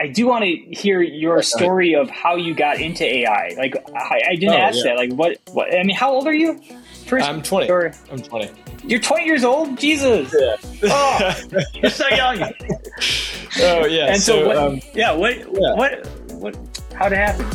I do want to hear your story of how you got into AI. Like, I, I didn't Oh, ask yeah. that. Like, what, what? I mean, how old are you? First, I'm 20. or- I'm 20. you're 20 years old. Jesus. Yeah. Oh, you're so young. Oh yeah. And so, what? um, yeah. What? yeah. What? What? How'd it happen?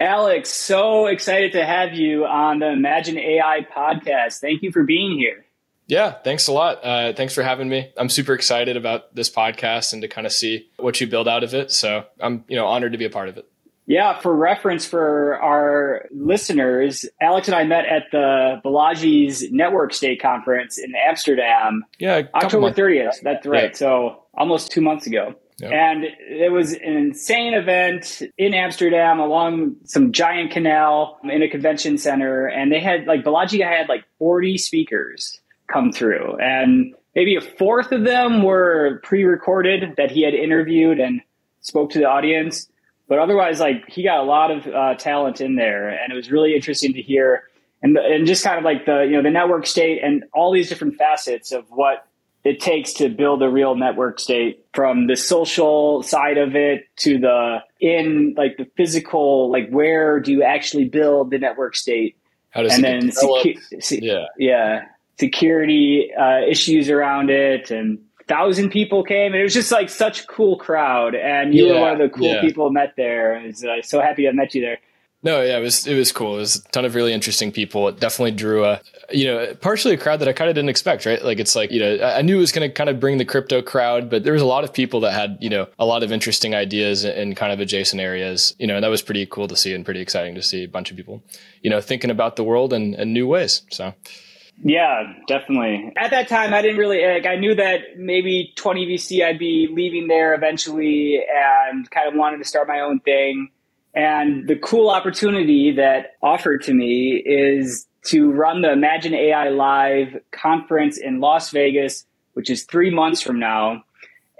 Alex, so excited to have you on the Imagine AI podcast. Thank you for being here. Yeah, thanks a lot. Uh, thanks for having me. I'm super excited about this podcast and to kind of see what you build out of it. So I'm, you know, honored to be a part of it. Yeah, for reference for our listeners, Alex and I met at the Balaji's Network State Conference in Amsterdam, Yeah, October 30th. That's right. Yeah. So almost two months ago. Yep. And it was an insane event in Amsterdam along some giant canal in a convention center. And they had like Balaji had like 40 speakers come through. And maybe a fourth of them were pre recorded that he had interviewed and spoke to the audience. But otherwise, like he got a lot of uh, talent in there. And it was really interesting to hear. And, and just kind of like the, you know, the network state and all these different facets of what it takes to build a real network state from the social side of it to the in like the physical like where do you actually build the network state How does and it then secu- se- yeah. yeah security uh, issues around it and thousand people came and it was just like such a cool crowd and you were one of the cool yeah. people met there I was uh, so happy I met you there No, yeah, it was it was cool. It was a ton of really interesting people. It definitely drew a you know partially a crowd that I kind of didn't expect. Right, like it's like you know I I knew it was going to kind of bring the crypto crowd, but there was a lot of people that had you know a lot of interesting ideas in kind of adjacent areas. You know, and that was pretty cool to see and pretty exciting to see a bunch of people you know thinking about the world in, in new ways. So Yeah, definitely. At that time, I didn't really like. I knew that maybe 20 VC, I'd be leaving there eventually, and kind of wanted to start my own thing. And the cool opportunity that offered to me is to run the Imagine AI Live conference in Las Vegas, which is three months from now.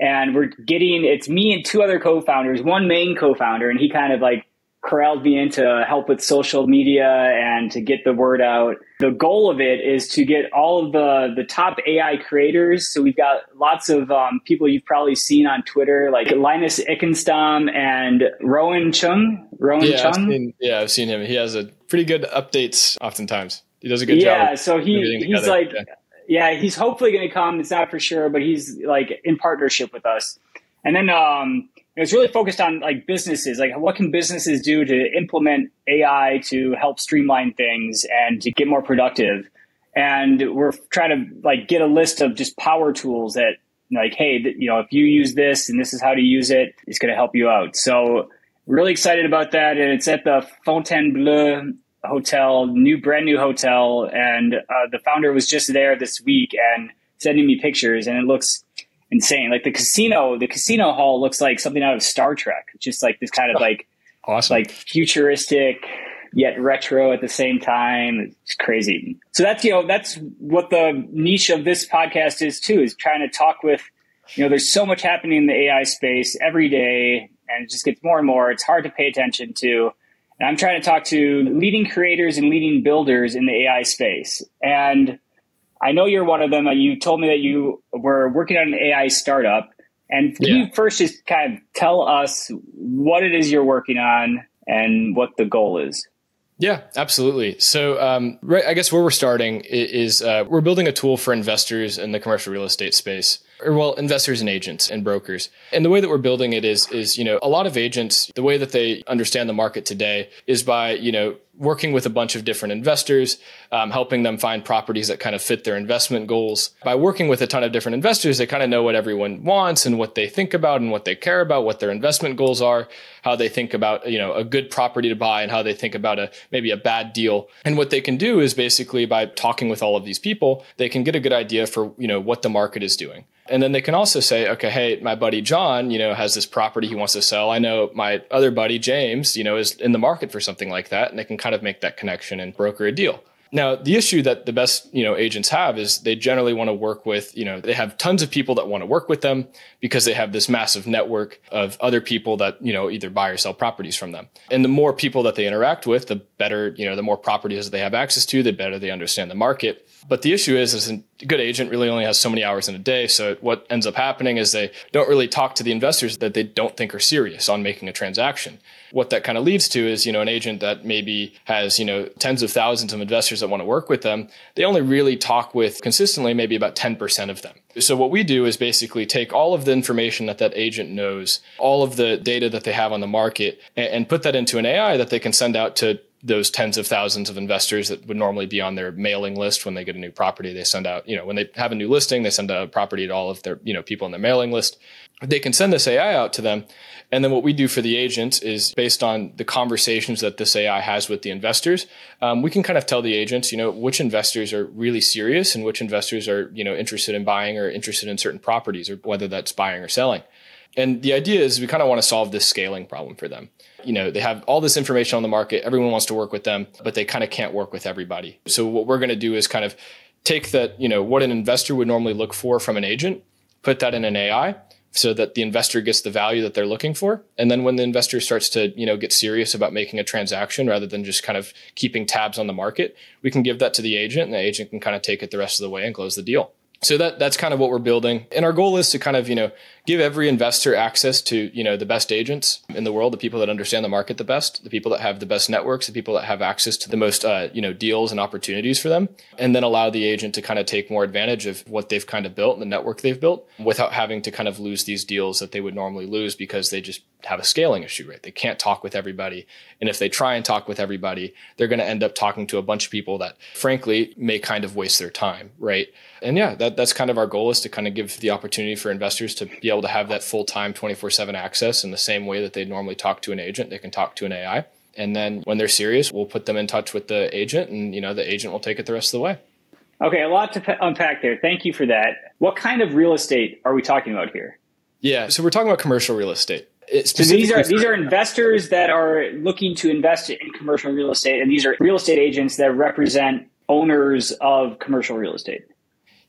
And we're getting it's me and two other co-founders, one main co-founder, and he kind of like corralled me in to help with social media and to get the word out. The goal of it is to get all of the the top AI creators. So we've got lots of um, people you've probably seen on Twitter, like Linus Ekenstam and Rowan Cheung. Rowan yeah, I've Cheung. seen, yeah, I've seen him. He has a pretty good updates. Oftentimes, he does a good yeah, job. so he he's like, Yeah. yeah. he's hopefully going to come. It's not for sure, but he's like in partnership with us. And then um, it was really focused on like businesses, like what can businesses do to implement AI to help streamline things and to get more productive. And we're trying to like get a list of just power tools that like, hey, th- you know, if you use this and this is how to use it, it's going to help you out. So really excited about that. And it's at the Fontainebleau hotel, new, brand new hotel. And uh, the founder was just there this week and sending me pictures and it looks insane. Like the casino, the casino hall looks like something out of Star Trek. Just like this kind of oh, like, awesome. like futuristic yet retro at the same time. It's crazy. So that's, you know, that's what the niche of this podcast is too, is trying to talk with, you know, there's so much happening in the AI space every day and it just gets more and more. It's hard to pay attention to. And I'm trying to talk to leading creators and leading builders in the AI space. And I know you're one of them. You told me that you were working on an AI startup. And can Yeah. you first just kind of tell us what it is you're working on and what the goal is? Yeah, absolutely. So, um, right, I guess where we're starting is uh, we're building a tool for investors in the commercial real estate space, or well, investors and agents and brokers. And the way that we're building it is, is you know, a lot of agents, the way that they understand the market today is by you know working with a bunch of different investors, um, helping them find properties that kind of fit their investment goals. By working with a ton of different investors, they kind of know what everyone wants and what they think about and what they care about, what their investment goals are, how they think about, you know, a good property to buy and how they think about a maybe a bad deal. And what they can do is basically by talking with all of these people, they can get a good idea for, you know, what the market is doing. And then they can also say, okay, hey, my buddy John, you know, has this property he wants to sell. I know my other buddy James, you know, is in the market for something like that. And they can kind of make that connection and broker a deal. Now, the issue that the best, you know, agents have is they generally want to work with, you know, they have tons of people that want to work with them because they have this massive network of other people that, you know, either buy or sell properties from them. And the more people that they interact with, the better, you know, the more properties they have access to, the better they understand the market. But the issue is, is a good agent really only has so many hours in a day. So what ends up happening is they don't really talk to the investors that they don't think are serious on making a transaction. What that kind of leads to is, you know, an agent that maybe has, you know, tens of thousands of investors that want to work with them, they only really talk with consistently maybe about 10% of them. So what we do is basically take all of the information that that agent knows, all of the data that they have on the market and, and put that into an AI that they can send out to those tens of thousands of investors that would normally be on their mailing list when they get a new property they send out you know when they have a new listing they send out a property to all of their you know people on their mailing list they can send this ai out to them and then what we do for the agents is based on the conversations that this ai has with the investors um, we can kind of tell the agents you know which investors are really serious and which investors are you know interested in buying or interested in certain properties or whether that's buying or selling and the idea is we kind of want to solve this scaling problem for them. You know, they have all this information on the market, everyone wants to work with them, but they kind of can't work with everybody. So what we're going to do is kind of take that, you know, what an investor would normally look for from an agent, put that in an AI so that the investor gets the value that they're looking for. And then when the investor starts to, you know, get serious about making a transaction rather than just kind of keeping tabs on the market, we can give that to the agent and the agent can kind of take it the rest of the way and close the deal so that that's kind of what we're building. And our goal is to kind of you know give every investor access to you know the best agents in the world the people that understand the market the best the people that have the best networks the people that have access to the most uh, you know deals and opportunities for them and then allow the agent to kind of take more advantage of what they've kind of built and the network they've built without having to kind of lose these deals that they would normally lose because they just have a scaling issue right they can't talk with everybody and if they try and talk with everybody they're going to end up talking to a bunch of people that frankly may kind of waste their time right and yeah, that, that's kind of our goal is to kind of give the opportunity for investors to be able to have that full time 24 7 access in the same way that they normally talk to an agent, they can talk to an AI. And then when they're serious, we'll put them in touch with the agent and, you know, the agent will take it the rest of the way. Okay, a lot to unpack there. Thank you for that. What kind of real estate are we talking about here? Yeah, so we're talking about commercial real estate. So these are these are investors that are looking to invest in commercial real estate, and these are real estate agents that represent owners of commercial real estate.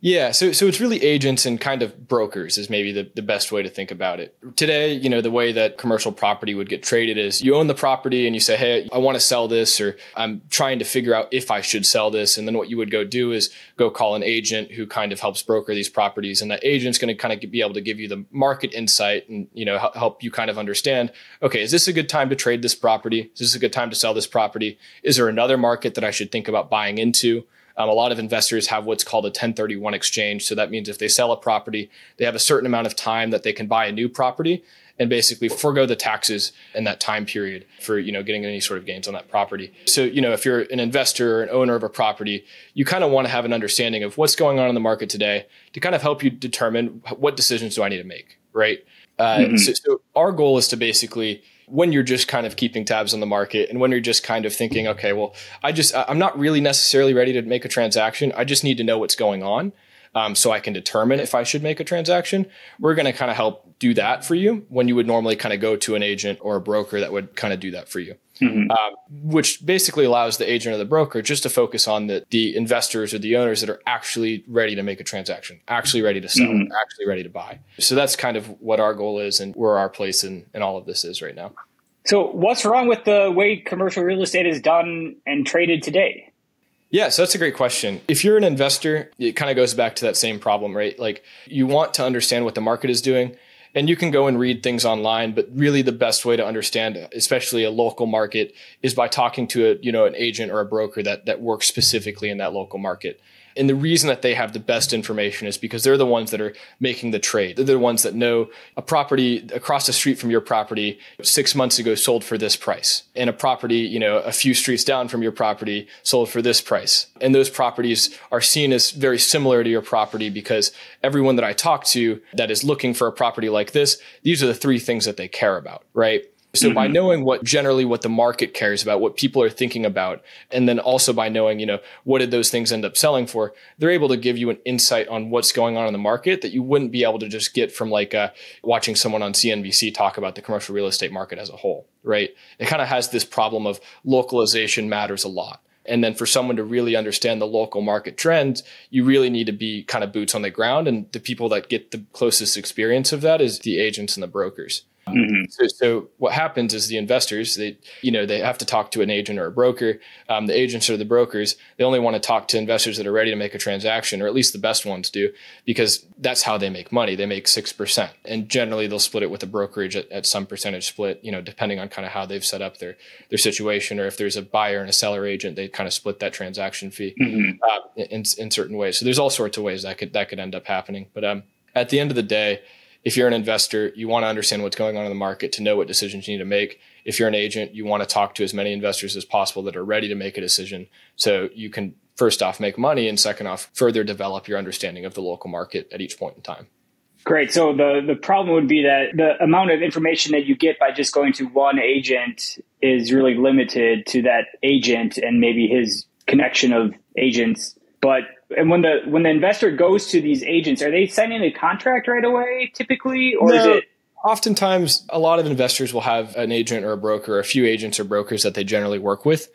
Yeah, so so it's really agents and kind of brokers is maybe the, the best way to think about it. Today, you know, the way that commercial property would get traded is you own the property and you say, Hey, I want to sell this, or I'm trying to figure out if I should sell this. And then what you would go do is go call an agent who kind of helps broker these properties. And that agent's going to kind of be able to give you the market insight and, you know, help you kind of understand, okay, is this a good time to trade this property? Is this a good time to sell this property? Is there another market that I should think about buying into? Um, a lot of investors have what's called a 1031 exchange. So that means if they sell a property, they have a certain amount of time that they can buy a new property and basically forego the taxes in that time period for you know getting any sort of gains on that property. So you know if you're an investor or an owner of a property, you kind of want to have an understanding of what's going on in the market today to kind of help you determine what decisions do I need to make, right? Uh, mm-hmm. so, so our goal is to basically when you're just kind of keeping tabs on the market and when you're just kind of thinking, okay, well, I just, I'm not really necessarily ready to make a transaction. I just need to know what's going on. Um, so I can determine if I should make a transaction. We're going to kind of help do that for you when you would normally kind of go to an agent or a broker that would kind of do that for you. Mm-hmm. Um, which basically allows the agent or the broker just to focus on the, the investors or the owners that are actually ready to make a transaction, actually ready to sell, mm-hmm. actually ready to buy. So that's kind of what our goal is and where our place in, in all of this is right now. So, what's wrong with the way commercial real estate is done and traded today? Yeah, so that's a great question. If you're an investor, it kind of goes back to that same problem, right? Like you want to understand what the market is doing and you can go and read things online but really the best way to understand especially a local market is by talking to a you know an agent or a broker that that works specifically in that local market and the reason that they have the best information is because they're the ones that are making the trade. They're the ones that know a property across the street from your property six months ago sold for this price. And a property, you know, a few streets down from your property sold for this price. And those properties are seen as very similar to your property because everyone that I talk to that is looking for a property like this, these are the three things that they care about, right? So mm-hmm. by knowing what generally what the market cares about, what people are thinking about, and then also by knowing, you know, what did those things end up selling for, they're able to give you an insight on what's going on in the market that you wouldn't be able to just get from like uh, watching someone on CNBC talk about the commercial real estate market as a whole, right? It kind of has this problem of localization matters a lot. And then for someone to really understand the local market trends, you really need to be kind of boots on the ground. And the people that get the closest experience of that is the agents and the brokers. Mm-hmm. So, so, what happens is the investors they you know they have to talk to an agent or a broker. Um, the agents or the brokers they only want to talk to investors that are ready to make a transaction, or at least the best ones do, because that's how they make money. They make six percent, and generally they'll split it with a brokerage at, at some percentage split. You know, depending on kind of how they've set up their their situation, or if there's a buyer and a seller agent, they kind of split that transaction fee mm-hmm. uh, in in certain ways. So there's all sorts of ways that could that could end up happening, but um, at the end of the day if you're an investor, you want to understand what's going on in the market to know what decisions you need to make. If you're an agent, you want to talk to as many investors as possible that are ready to make a decision so you can first off make money and second off further develop your understanding of the local market at each point in time. Great. So the the problem would be that the amount of information that you get by just going to one agent is really limited to that agent and maybe his connection of agents. But and when the when the investor goes to these agents, are they signing a contract right away typically, or no. is it? Oftentimes, a lot of investors will have an agent or a broker, or a few agents or brokers that they generally work with.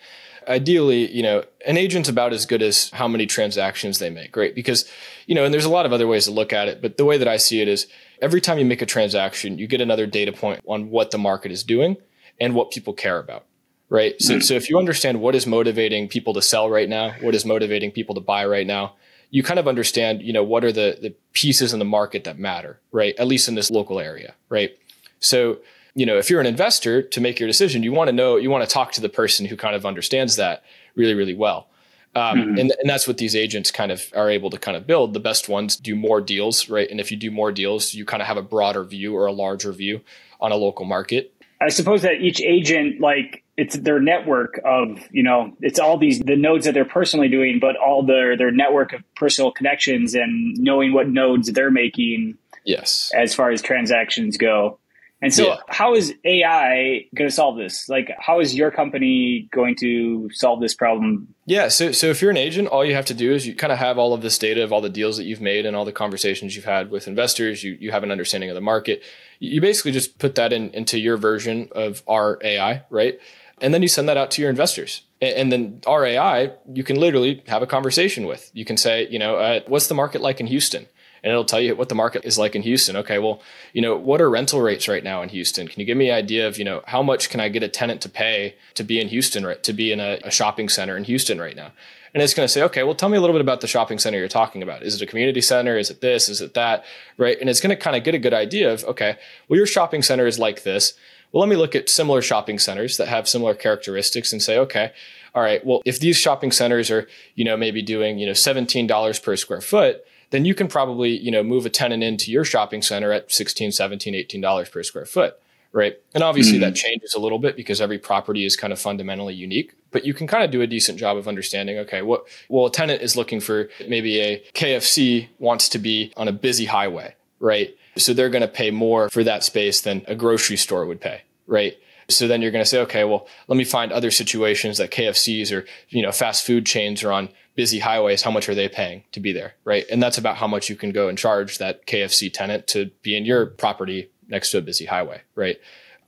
Ideally, you know, an agent's about as good as how many transactions they make, right? Because, you know, and there's a lot of other ways to look at it, but the way that I see it is every time you make a transaction, you get another data point on what the market is doing and what people care about right? So, mm-hmm. so if you understand what is motivating people to sell right now, what is motivating people to buy right now, you kind of understand, you know, what are the, the pieces in the market that matter, right? At least in this local area, right? So, you know, if you're an investor to make your decision, you want to know, you want to talk to the person who kind of understands that really, really well. Um, mm-hmm. and, and that's what these agents kind of are able to kind of build. The best ones do more deals, right? And if you do more deals, you kind of have a broader view or a larger view on a local market. I suppose that each agent, like it's their network of you know it's all these the nodes that they're personally doing but all their their network of personal connections and knowing what nodes they're making yes. as far as transactions go and so yeah. how is ai going to solve this like how is your company going to solve this problem yeah so so if you're an agent all you have to do is you kind of have all of this data of all the deals that you've made and all the conversations you've had with investors you you have an understanding of the market you basically just put that in into your version of our ai right and then you send that out to your investors. And then our AI, you can literally have a conversation with. You can say, you know, uh, what's the market like in Houston? And it'll tell you what the market is like in Houston. Okay, well, you know, what are rental rates right now in Houston? Can you give me an idea of, you know, how much can I get a tenant to pay to be in Houston, right? To be in a, a shopping center in Houston right now? And it's going to say, okay, well, tell me a little bit about the shopping center you're talking about. Is it a community center? Is it this? Is it that? Right? And it's going to kind of get a good idea of, okay, well, your shopping center is like this well, let me look at similar shopping centers that have similar characteristics and say, okay, all right, well, if these shopping centers are, you know, maybe doing, you know, $17 per square foot, then you can probably, you know, move a tenant into your shopping center at 16, 17, 18 dollars per square foot, right? And obviously mm-hmm. that changes a little bit because every property is kind of fundamentally unique, but you can kind of do a decent job of understanding, okay, what well, a tenant is looking for maybe a KFC wants to be on a busy highway, right? So they're going to pay more for that space than a grocery store would pay, right? So then you're going to say, okay, well, let me find other situations that KFCs or, you know, fast food chains are on busy highways. How much are they paying to be there? Right. And that's about how much you can go and charge that KFC tenant to be in your property next to a busy highway. Right.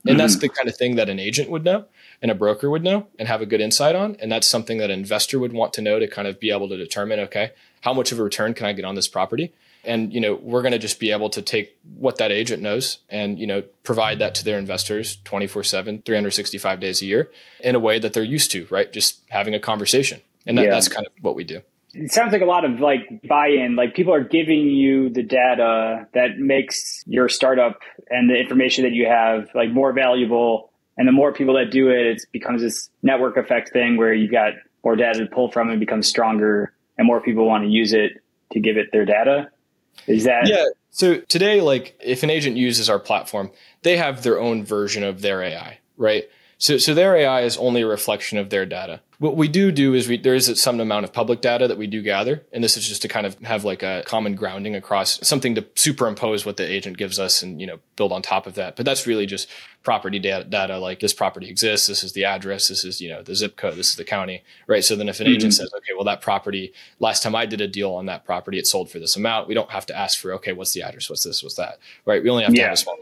And mm-hmm. that's the kind of thing that an agent would know and a broker would know and have a good insight on. And that's something that an investor would want to know to kind of be able to determine, okay, how much of a return can I get on this property? and you know we're going to just be able to take what that agent knows and you know provide that to their investors 24/7 365 days a year in a way that they're used to right just having a conversation and that, yeah. that's kind of what we do it sounds like a lot of like buy-in like people are giving you the data that makes your startup and the information that you have like more valuable and the more people that do it it becomes this network effect thing where you've got more data to pull from and becomes stronger and more people want to use it to give it their data is that yeah? So today, like if an agent uses our platform, they have their own version of their AI, right? So, so their AI is only a reflection of their data. What we do do is we, there is some amount of public data that we do gather. And this is just to kind of have like a common grounding across something to superimpose what the agent gives us and, you know, build on top of that. But that's really just property data, data like this property exists. This is the address. This is, you know, the zip code. This is the county, right? So then if an mm-hmm. agent says, okay, well, that property, last time I did a deal on that property, it sold for this amount. We don't have to ask for, okay, what's the address? What's this? What's that? Right. We only have to yeah. have a small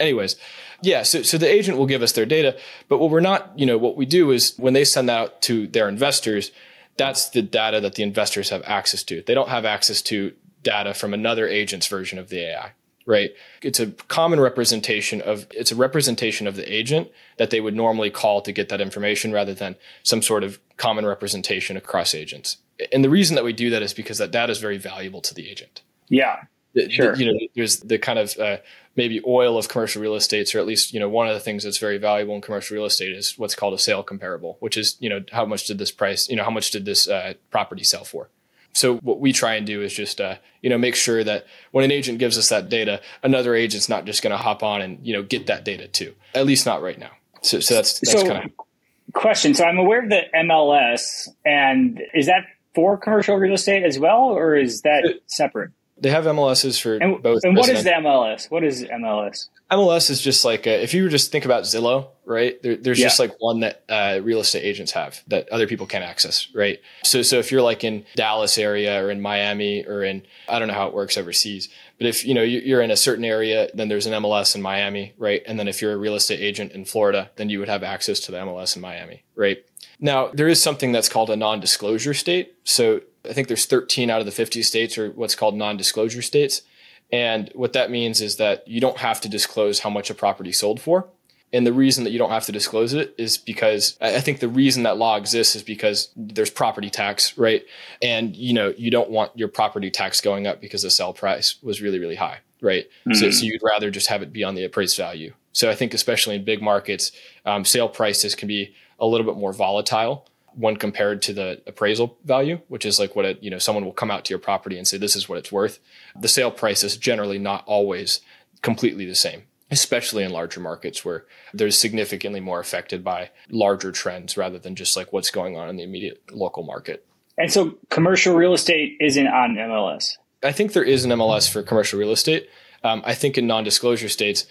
anyways, yeah. So so the agent will give us their data, but what we're not, you know, what we do is when they send out to their investors, that's the data that the investors have access to. They don't have access to data from another agent's version of the AI right? It's a common representation of it's a representation of the agent that they would normally call to get that information rather than some sort of common representation across agents. And the reason that we do that is because that data is very valuable to the agent. Yeah the, sure. The, you know there's the kind of uh, maybe oil of commercial real estate or at least you know one of the things that's very valuable in commercial real estate is what's called a sale comparable which is you know how much did this price you know how much did this uh, property sell for so what we try and do is just uh, you know make sure that when an agent gives us that data, another agent's not just going to hop on and you know get that data too. At least not right now. So, so that's that's so, kind of question. So I'm aware of the MLS, and is that for commercial real estate as well, or is that separate? They have MLSs for and, both. And what is the MLS? What is MLS? MLS is just like a, if you just think about Zillow, right? There, there's yeah. just like one that uh, real estate agents have that other people can't access, right? So, so if you're like in Dallas area or in Miami or in I don't know how it works overseas, but if you know you're in a certain area, then there's an MLS in Miami, right? And then if you're a real estate agent in Florida, then you would have access to the MLS in Miami, right? Now there is something that's called a non-disclosure state. So I think there's 13 out of the 50 states are what's called non-disclosure states. And what that means is that you don't have to disclose how much a property sold for. And the reason that you don't have to disclose it is because I think the reason that law exists is because there's property tax, right? And you know, you don't want your property tax going up because the sell price was really, really high, right? Mm-hmm. So, so, you'd rather just have it be on the appraised value. So I think especially in big markets, um, sale prices can be a little bit more volatile when compared to the appraisal value, which is like what it, you know, someone will come out to your property and say, this is what it's worth. The sale price is generally not always completely the same, especially in larger markets where they're significantly more affected by larger trends rather than just like what's going on in the immediate local market. And so commercial real estate isn't on MLS. I think there is an MLS for commercial real estate. Um, I think in non disclosure states,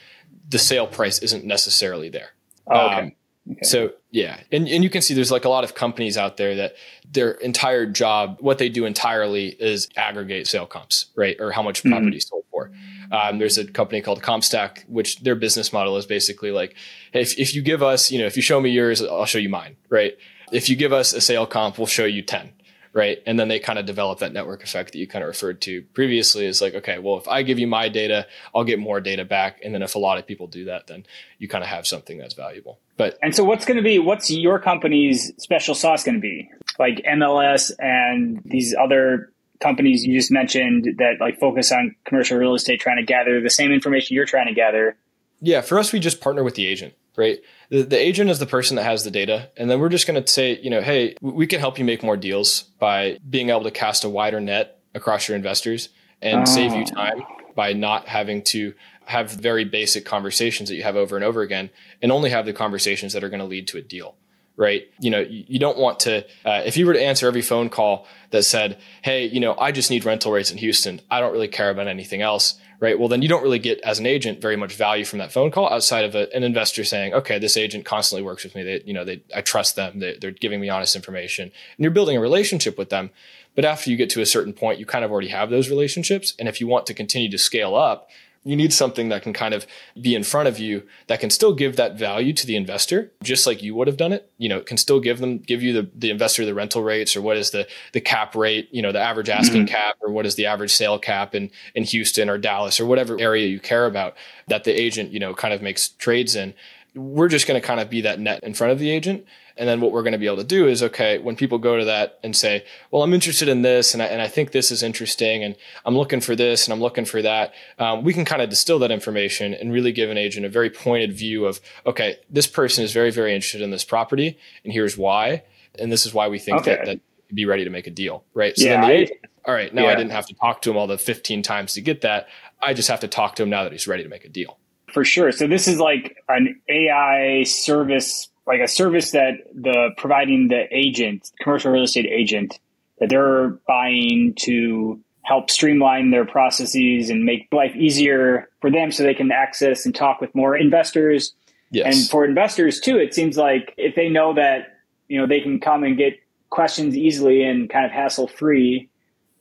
the sale price isn't necessarily there. Oh, okay. Um, Okay. So yeah, and and you can see there's like a lot of companies out there that their entire job, what they do entirely is aggregate sale comps, right, or how much mm-hmm. property mm-hmm. sold for. Um, there's a company called CompStak, which their business model is basically like, if if you give us, you know, if you show me yours, I'll show you mine, right? If you give us a sale comp, we'll show you ten right? And then they kind of develop that network effect that you kind of referred to previously. Is like, okay, well, if I give you my data, I'll get more data back, and then if a lot of people do that, then you kind of have something that's valuable. But and so, what's going to be what's your company's special sauce going to be? Like MLS and these other companies you just mentioned that like focus on commercial real estate, trying to gather the same information you're trying to gather. Yeah, for us, we just partner with the agent right? The, the agent is the person that has the data. And then we're just going to say, you know, hey, we can help you make more deals by being able to cast a wider net across your investors and oh. save you time by not having to have very basic conversations that you have over and over again and only have the conversations that are going to lead to a deal right you know you don't want to uh, if you were to answer every phone call that said hey you know i just need rental rates in houston i don't really care about anything else right? Well, then you don't really get as an agent very much value from that phone call outside of a, an investor saying, okay, this agent constantly works with me. They, you know, they, I trust them. They, they're giving me honest information and you're building a relationship with them. But after you get to a certain point, you kind of already have those relationships. And if you want to continue to scale up, you need something that can kind of be in front of you that can still give that value to the investor, just like you would have done it. You know, it can still give them, give you the, the investor the rental rates or what is the the cap rate, you know, the average asking mm-hmm. cap or what is the average sale cap in in Houston or Dallas or whatever area you care about that the agent, you know, kind of makes trades in. We're just going to kind of be that net in front of the agent and then what we're going to be able to do is, okay, when people go to that and say, well, I'm interested in this and I, and I think this is interesting and I'm looking for this and I'm looking for that, um, we can kind of distill that information and really give an agent a very pointed view of, okay, this person is very, very interested in this property and here's why. And this is why we think okay. that, that be ready to make a deal, right? So yeah, then the agent, all right, now yeah. I didn't have to talk to him all the 15 times to get that. I just have to talk to him now that he's ready to make a deal. For sure. So this is like an AI service like a service that the providing the agent, commercial real estate agent, that they're buying to help streamline their processes and make life easier for them so they can access and talk with more investors. Yes. And for investors too, it seems like if they know that, you know, they can come and get questions easily and kind of hassle free,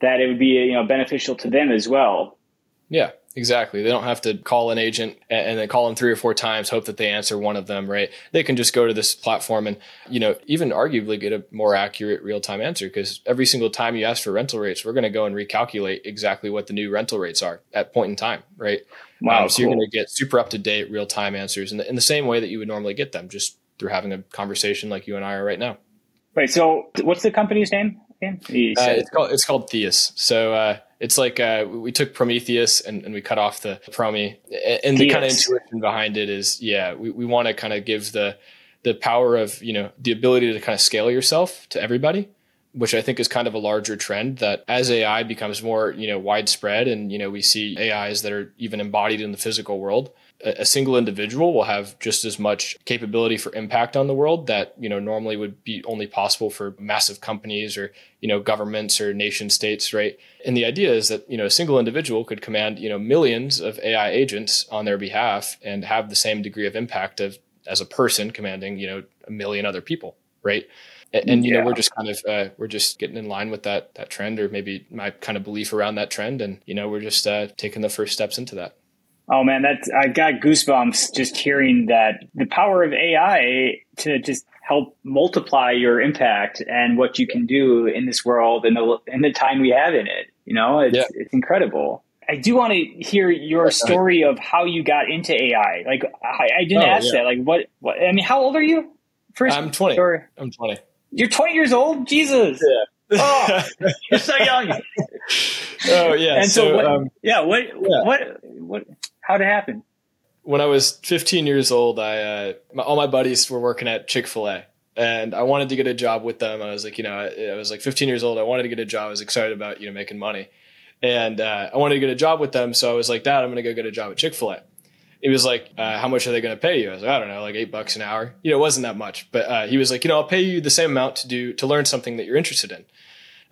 that it would be, you know, beneficial to them as well. Yeah. Exactly. They don't have to call an agent and then call them three or four times, hope that they answer one of them, right? They can just go to this platform and, you know, even arguably get a more accurate real time answer because every single time you ask for rental rates, we're going to go and recalculate exactly what the new rental rates are at point in time, right? Wow. Um, so cool. you're going to get super up to date real time answers in the, in the same way that you would normally get them, just through having a conversation like you and I are right now. Right. So what's the company's name again? Uh, it's called, it's called Theus. So, uh, it's like uh, we took Prometheus and, and, we cut off the Promi, and the kind of intuition behind it is, yeah, we, we want to kind of give the the power of you know the ability to kind of scale yourself to everybody, which I think is kind of a larger trend that as AI becomes more you know widespread, and you know we see AIs that are even embodied in the physical world, a single individual will have just as much capability for impact on the world that you know normally would be only possible for massive companies or you know governments or nation states right? And the idea is that you know a single individual could command you know millions of ai agents on their behalf and have the same degree of impact of as a person commanding you know a million other people right? And, and you yeah. know we're just kind of uh, we're just getting in line with that that trend or maybe my kind of belief around that trend and you know we're just uh, taking the first steps into that Oh man, that's I got goosebumps just hearing that the power of AI to just help multiply your impact and what you can do in this world and the in the time we have in it. You know, it's yeah. it's incredible. I do want to hear your story of how you got into AI. Like I, I didn't oh, ask yeah. that. Like what, what? I mean, how old are you? First, I'm 20. Or, I'm 20. You're 20 years old. Jesus. Yeah. oh, you're so young. oh yeah. And so, so what, um, yeah, what, yeah. what, what, How'd it happen? When I was 15 years old, I uh, my, all my buddies were working at Chick Fil A, and I wanted to get a job with them. I was like, you know, I, I, was like 15 years old. I wanted to get a job. I was excited about you know making money, and uh, I wanted to get a job with them. So I was like, Dad, I'm going to go get a job at Chick Fil A. He was like, uh, "How much are they going to pay you?" I was like, "I don't know, like eight bucks an hour." You know, it wasn't that much, but uh, he was like, "You know, I'll pay you the same amount to do to learn something that you're interested in."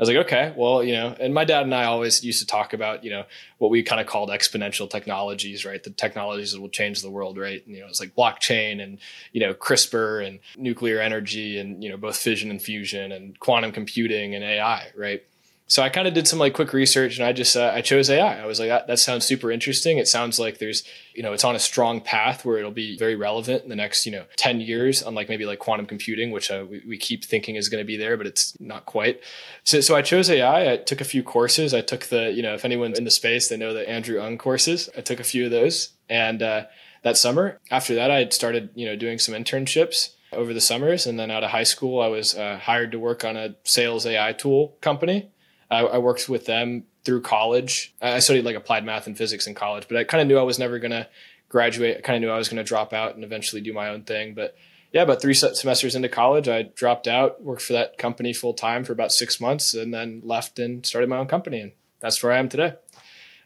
I was like, okay, well, you know, and my dad and I always used to talk about, you know, what we kind of called exponential technologies, right? The technologies that will change the world, right? And, you know, it's like blockchain and, you know, CRISPR and nuclear energy and, you know, both fission and fusion and quantum computing and AI, right? So I kind of did some like quick research and I just uh, I chose AI. I was like that, that, sounds super interesting. It sounds like there's you know it's on a strong path where it'll be very relevant in the next you know 10 years unlike maybe like quantum computing which uh, we, we keep thinking is going to be there but it's not quite. So so I chose AI. I took a few courses. I took the you know if anyone's in the space they know the Andrew Ng courses. I took a few of those and uh, that summer after that I started you know doing some internships over the summers and then out of high school I was uh, hired to work on a sales AI tool company I, I worked with them through college. I studied like applied math and physics in college, but I kind of knew I was never going to graduate. I kind of knew I was going to drop out and eventually do my own thing. But yeah, about three semesters into college, I dropped out, worked for that company full time for about six months, and then left and started my own company. And that's where I am today.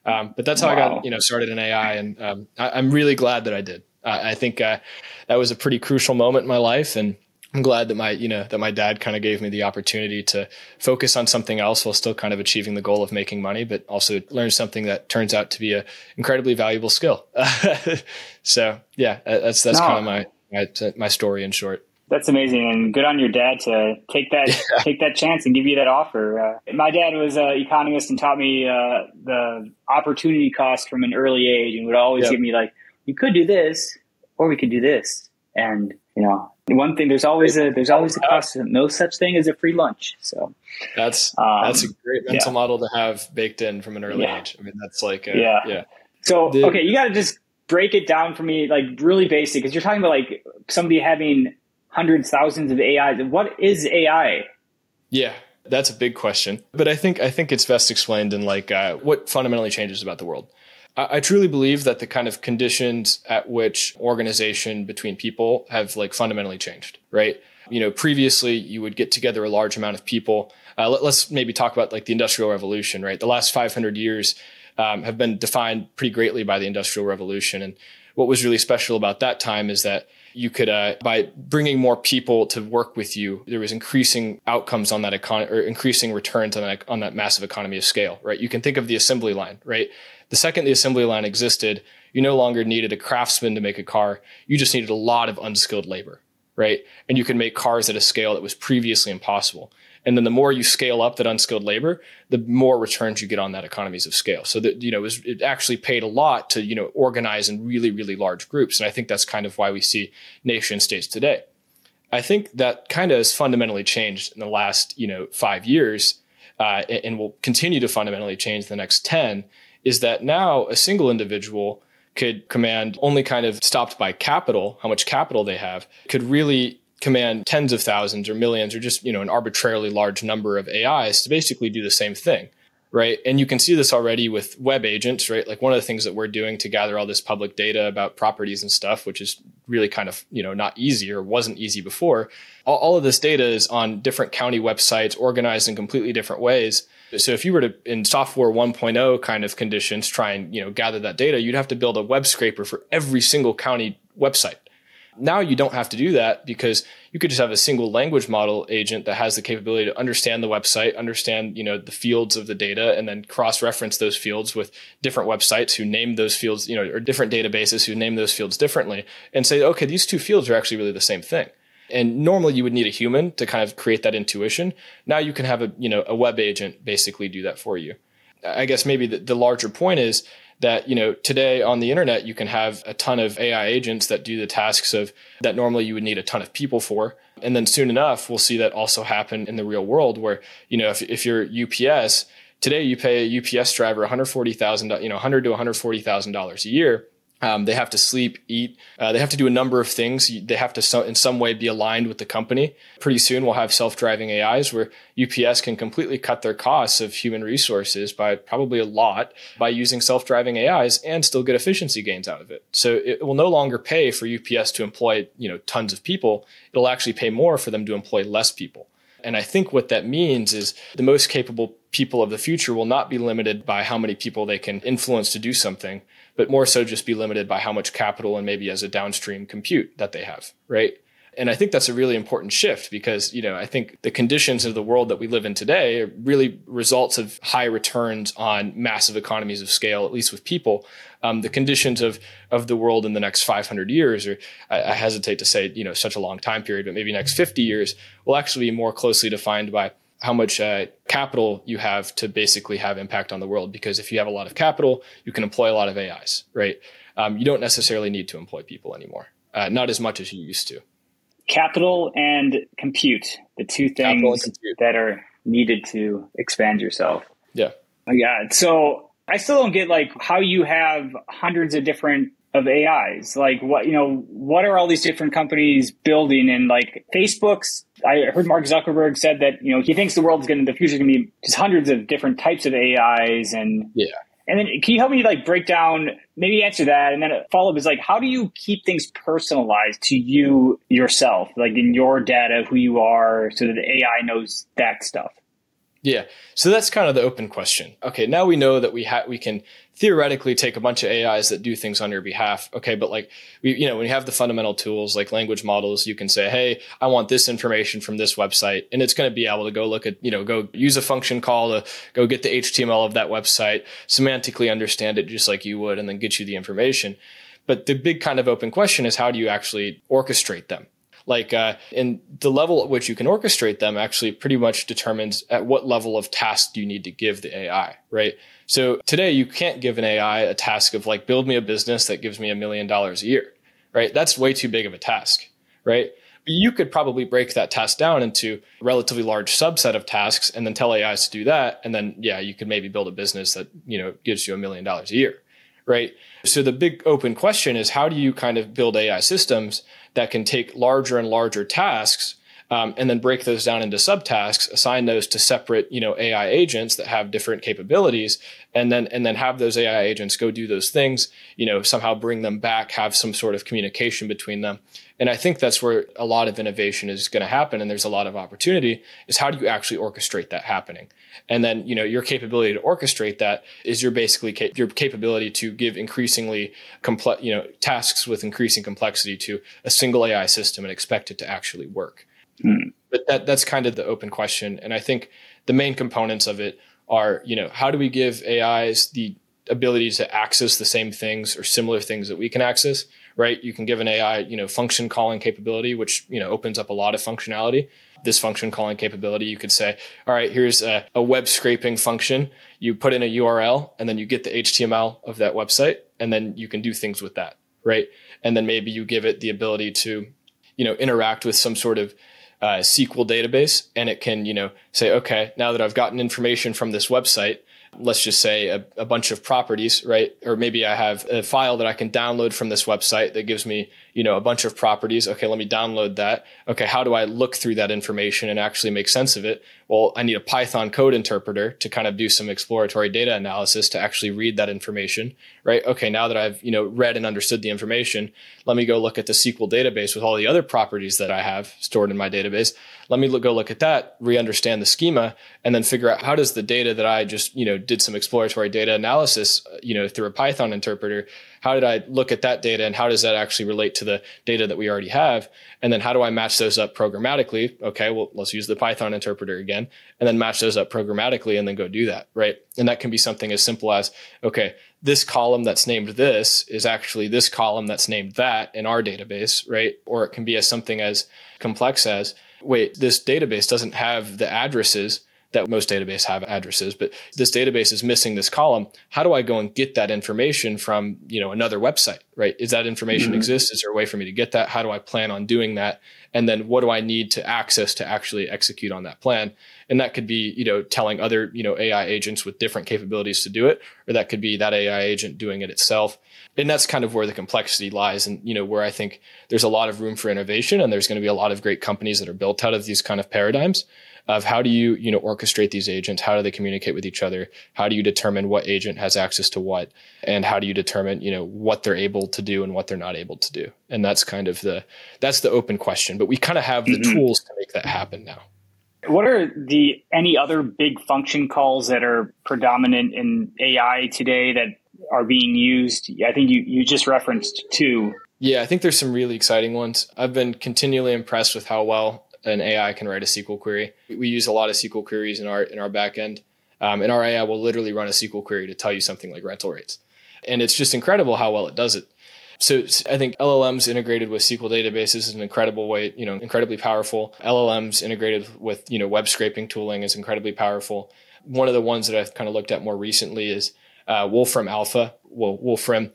Um, but that's how wow. I got you know started in AI, and um, I, am really glad that I did. Uh, I think uh, that was a pretty crucial moment in my life, and I'm glad that my, you know, that my dad kind of gave me the opportunity to focus on something else while still kind of achieving the goal of making money, but also learn something that turns out to be a incredibly valuable skill. so yeah, that's, that's no. kind of my, my, my story in short. That's amazing, and good on your dad to take that yeah. take that chance and give you that offer. Uh, my dad was an economist and taught me uh, the opportunity cost from an early age, and would always yep. give me like, "You could do this, or we could do this," and you know, one thing there's always a there's always a cost. No such thing as a free lunch. So that's um, that's a great mental yeah. model to have baked in from an early yeah. age. I mean, that's like a, yeah yeah. So the, okay, you got to just break it down for me, like really basic, because you're talking about like somebody having hundreds, thousands of AIs. What is AI? Yeah, that's a big question, but I think I think it's best explained in like uh, what fundamentally changes about the world. I, truly believe that the kind of conditions at which organization between people have like fundamentally changed, right? You know, previously you would get together a large amount of people. Uh, let, us maybe talk about like the Industrial Revolution, right? The last 500 years um, have been defined pretty greatly by the Industrial Revolution. And what was really special about that time is that you could uh, by bringing more people to work with you there was increasing outcomes on that economy or increasing returns on that on that massive economy of scale right you can think of the assembly line right the second the assembly line existed, you no longer needed a craftsman to make a car. You just needed a lot of unskilled labor, right? And you could make cars at a scale that was previously impossible. And then the more you scale up that unskilled labor, the more returns you get on that economies of scale. So that, you know, it, was, it actually paid a lot to, you know, organize in really, really large groups. And I think that's kind of why we see nation states today. I think that kind of has fundamentally changed in the last, you know, five years uh, and will continue to fundamentally change the next 10 is that now a single individual could command only kind of stopped by capital, how much capital they have, could really command tens of thousands or millions or just, you know, an arbitrarily large number of AIs to basically do the same thing. Right. And you can see this already with web agents, right? Like one of the things that we're doing to gather all this public data about properties and stuff, which is really kind of, you know, not easy or wasn't easy before. All, all of this data is on different county websites organized in completely different ways so if you were to in software 1.0 kind of conditions try and you know gather that data, you'd have to build a web scraper for every single county website. Now you don't have to do that because you could just have a single language model agent that has the capability to understand the website, understand, you know, the fields of the data and then cross-reference those fields with different websites who name those fields, you know, or different databases who name those fields differently and say, okay, these two fields are actually really the same thing. And normally you would need a human to kind of create that intuition. Now you can have a, you know, a web agent basically do that for you. I guess maybe the, the larger point is that, you know, today on the internet, you can have a ton of AI agents that do the tasks of that normally you would need a ton of people for. And then soon enough, we'll see that also happen in the real world where, you know, if, if you're UPS, today you pay a UPS driver 140,000, you know, 100 to $140,000 a year um, they have to sleep, eat. Uh, they have to do a number of things. They have to, so, in some way, be aligned with the company. Pretty soon, we'll have self-driving AIs where UPS can completely cut their costs of human resources by probably a lot by using self-driving AIs and still get efficiency gains out of it. So it will no longer pay for UPS to employ, you know, tons of people. It'll actually pay more for them to employ less people. And I think what that means is the most capable people of the future will not be limited by how many people they can influence to do something but more so just be limited by how much capital and maybe as a downstream compute that they have, right? And I think that's a really important shift because, you know, I think the conditions of the world that we live in today are really results of high returns on massive economies of scale, at least with people. Um, the conditions of of the world in the next 500 years, or I, I hesitate to say, you know, such a long time period, but maybe next 50 years, will actually be more closely defined by how much uh, capital you have to basically have impact on the world. Because if you have a lot of capital, you can employ a lot of AIs, right? Um, you don't necessarily need to employ people anymore, uh, not as much as you used to. Capital and compute, the two things that are needed to expand yourself. Yeah. Yeah. So I still don't get like how you have hundreds of different of AIs. Like what you know, what are all these different companies building? And like Facebook's, I heard Mark Zuckerberg said that you know he thinks the world's going to the future is going to be just hundreds of different types of AIs. And yeah. And then can you help me like break down, maybe answer that, and then a follow up is like, how do you keep things personalized to you yourself, like in your data, who you are, so that the AI knows that stuff? Yeah. So that's kind of the open question. Okay, now we know that we have we can theoretically take a bunch of AIs that do things on your behalf. Okay, but like we you know, when you have the fundamental tools like language models, you can say, "Hey, I want this information from this website." And it's going to be able to go look at, you know, go use a function call to go get the HTML of that website, semantically understand it just like you would and then get you the information. But the big kind of open question is how do you actually orchestrate them? Like uh, and the level at which you can orchestrate them actually pretty much determines at what level of task you need to give the ai right? So today you can't give an ai a task of like build me a business that gives me a million dollars a year right? That's way too big of a task right? But you could probably break that task down into a relatively large subset of tasks and then tell ais to do that. And then yeah you could maybe build a business that you know gives you a million dollars a year right? So the big open question is how do you kind of build ai systems that can take larger and larger tasks um, and then break those down into subtasks, assign those to separate, you know, AI agents that have different capabilities, and then and then have those AI agents go do those things, you know, somehow bring them back, have some sort of communication between them. And I think that's where a lot of innovation is going to happen, and there's a lot of opportunity. Is how do you actually orchestrate that happening? And then, you know, your capability to orchestrate that is your basically ca- your capability to give increasingly complex, you know, tasks with increasing complexity to a single AI system and expect it to actually work. Mm. But that that's kind of the open question, and I think the main components of it are, you know, how do we give AIs the ability to access the same things or similar things that we can access, right? You can give an AI, you know, function calling capability, which, you know, opens up a lot of functionality. this function calling capability. You could say, all right, here's a, a web scraping function. You put in a URL and then you get the HTML of that website and then you can do things with that, right? And then maybe you give it the ability to, you know, interact with some sort of uh, SQL database and it can, you know, say, okay, now that I've gotten information from this website, let's just say a, a, bunch of properties, right? Or maybe I have a file that I can download from this website that gives me, you know, a bunch of properties. Okay, let me download that. Okay, how do I look through that information and actually make sense of it? Well, I need a Python code interpreter to kind of do some exploratory data analysis to actually read that information, right? Okay, now that I've, you know, read and understood the information, let me go look at the SQL database with all the other properties that I have stored in my database. Let me look, go look at that, re-understand the schema, and then figure out how does the data that I just, you know, did some exploratory data analysis, you know, through a Python interpreter, how did I look at that data and how does that actually relate to the data that we already have? And then how do I match those up programmatically? Okay, well, let's use the Python interpreter again and then match those up programmatically and then go do that, right? And that can be something as simple as, okay, this column that's named this is actually this column that's named that in our database, right? Or it can be as something as complex as, wait, this database doesn't have the addresses that most databases have addresses, but this database is missing this column. How do I go and get that information from, you know, another website, right? Is that information mm-hmm. exist? Is there a way for me to get that? How do I plan on doing that? And then what do I need to access to actually execute on that plan? And that could be, you know, telling other, you know, AI agents with different capabilities to do it, or that could be that AI agent doing it itself. And that's kind of where the complexity lies and, you know, where I think there's a lot of room for innovation and there's going to be a lot of great companies that are built out of these kind of paradigms of how do you, you know, orchestrate these agents? How do they communicate with each other? How do you determine what agent has access to what? And how do you determine, you know, what they're able to do and what they're not able to do? And that's kind of the, that's the open question, but we kind of have the mm-hmm. tools to make that happen now. What are the any other big function calls that are predominant in AI today that are being used? I think you, you just referenced two. Yeah, I think there's some really exciting ones. I've been continually impressed with how well an AI can write a SQL query. We use a lot of SQL queries in our in our backend. Um, and our AI will literally run a SQL query to tell you something like rental rates. And it's just incredible how well it does it. So I think LLMs integrated with SQL databases is an incredible way, you know, incredibly powerful. LLMs integrated with, you know, web scraping tooling is incredibly powerful. One of the ones that I've kind of looked at more recently is uh, Wolfram Alpha, well, Wolfram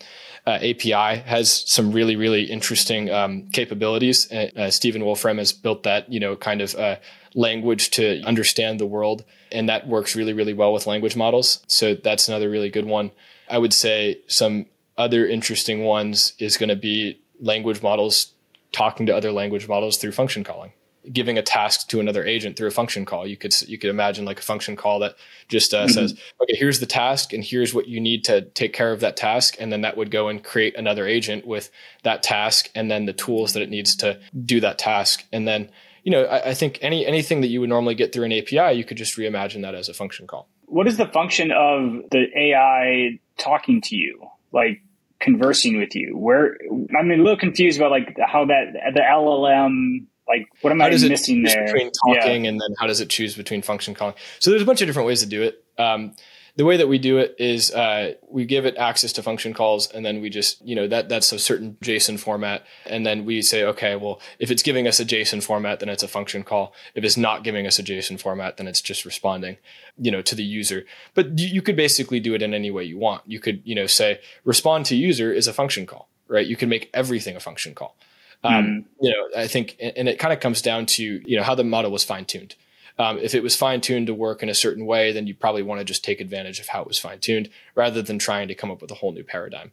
uh, API has some really, really interesting um, capabilities. Uh, uh, Stephen Wolfram has built that, you know, kind of uh, language to understand the world. And that works really, really well with language models. So that's another really good one. I would say some other interesting ones is going to be language models talking to other language models through function calling giving a task to another agent through a function call. You could you could imagine like a function call that just uh, mm-hmm. says, "Okay, here's the task, and here's what you need to take care of that task," and then that would go and create another agent with that task, and then the tools that it needs to do that task, and then you know I, I think any anything that you would normally get through an API, you could just reimagine that as a function call. What is the function of the AI talking to you, like conversing with you? Where I'm a little confused about like how that the LLM like, what am how I does missing there? Between talking yeah. and then how does it choose between function calling? So there's a bunch of different ways to do it. Um, the way that we do it is uh, we give it access to function calls and then we just you know that that's a certain json format and then we say okay well if it's giving us a json format then it's a function call if it's not giving us a json format then it's just responding you know to the user but you, you could basically do it in any way you want you could you know say respond to user is a function call right you can make everything a function call um, mm. You know, I think, and it kind of comes down to you know how the model was fine tuned. Um, if it was fine tuned to work in a certain way, then you probably want to just take advantage of how it was fine tuned rather than trying to come up with a whole new paradigm.